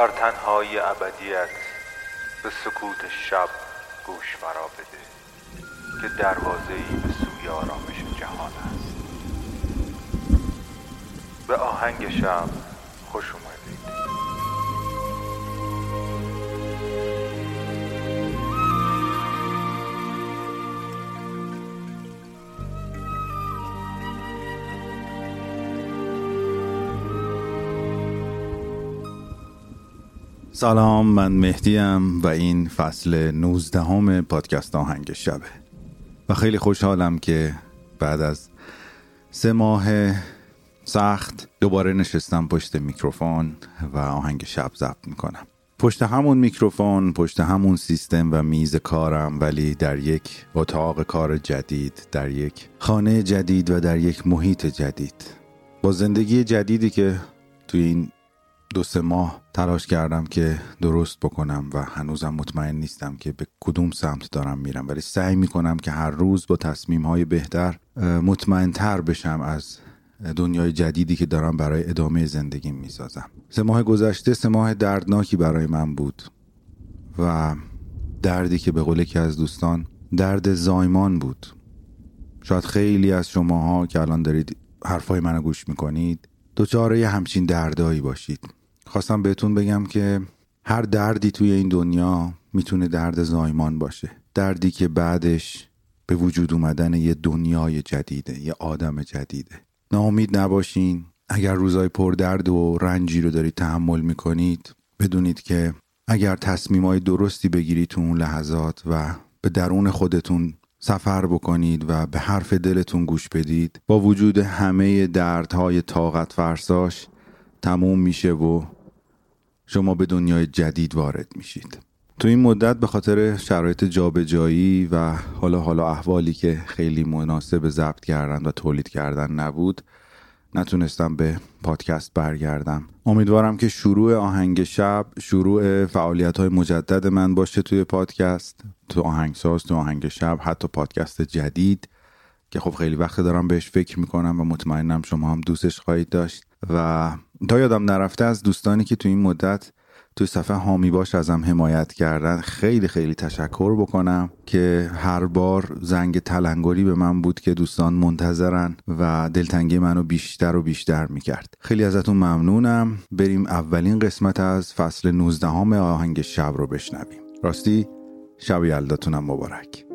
در تنهای ابدیت به سکوت شب گوش فرا بده که دروازه ای به سوی آرامش جهان است. به آهنگ شب خوش اومدید سلام من مهدیم و این فصل 19 همه پادکست آهنگ شبه. و خیلی خوشحالم که بعد از سه ماه سخت دوباره نشستم پشت میکروفون و آهنگ شب ضبط می‌کنم. پشت همون میکروفون پشت همون سیستم و میز کارم ولی در یک اتاق کار جدید در یک خانه جدید و در یک محیط جدید. با زندگی جدیدی که توی این دو سه ماه تلاش کردم که درست بکنم و هنوزم مطمئن نیستم که به کدوم سمت دارم میرم. ولی سعی می‌کنم که هر روز با تصمیم های بهتر مطمئن تر بشم از دنیای جدیدی که دارم برای ادامه زندگی می‌سازم. سه ماه گذشته سه ماه دردناکی برای من بود و دردی که به قول که از دوستان درد زایمان بود. شاید خیلی از شماها که الان دارید حرفای منو گوش می‌کنید دوچاره همچین دردایی باشید. خواستم بهتون بگم که هر دردی توی این دنیا می‌تونه درد زایمان باشه. دردی که بعدش به وجود اومدن یه دنیای جدیده یه آدم جدیده. ناامید نباشین. اگر روزای پر درد و رنجی رو دارید تحمل می‌کنید بدونید که اگر تصمیمای درستی بگیرید تو اون لحظات و به درون خودتون سفر بکنید و به حرف دلتون گوش بدید با وجود همه دردهای طاقت فرساش تموم میشه و شما به دنیای جدید وارد میشید. تو این مدت به خاطر شرایط جابجایی و حالا حالا احوالی که خیلی مناسب ضبط کردن و تولید کردن نبود نتونستم به پادکست برگردم. امیدوارم که شروع آهنگ شب شروع فعالیت های مجدد من باشه توی پادکست. تو آهنگساز تو آهنگ شب حتی پادکست جدید که خب خیلی وقت دارم بهش فکر می‌کنم و مطمئنم شما هم دوستش خواهید داشت. و تا یادم نرفته از دوستانی که تو این مدت توی صفحه هامی باش ازم حمایت کردن خیلی خیلی تشکر بکنم که هر بار زنگ تلنگری به من بود که دوستان منتظرن و دلتنگی منو بیشتر و بیشتر می‌کرد. خیلی ازتون ممنونم. بریم اولین قسمت از فصل 19 آهنگ شب رو بشنویم. راستی شب یلداتونم مبارک.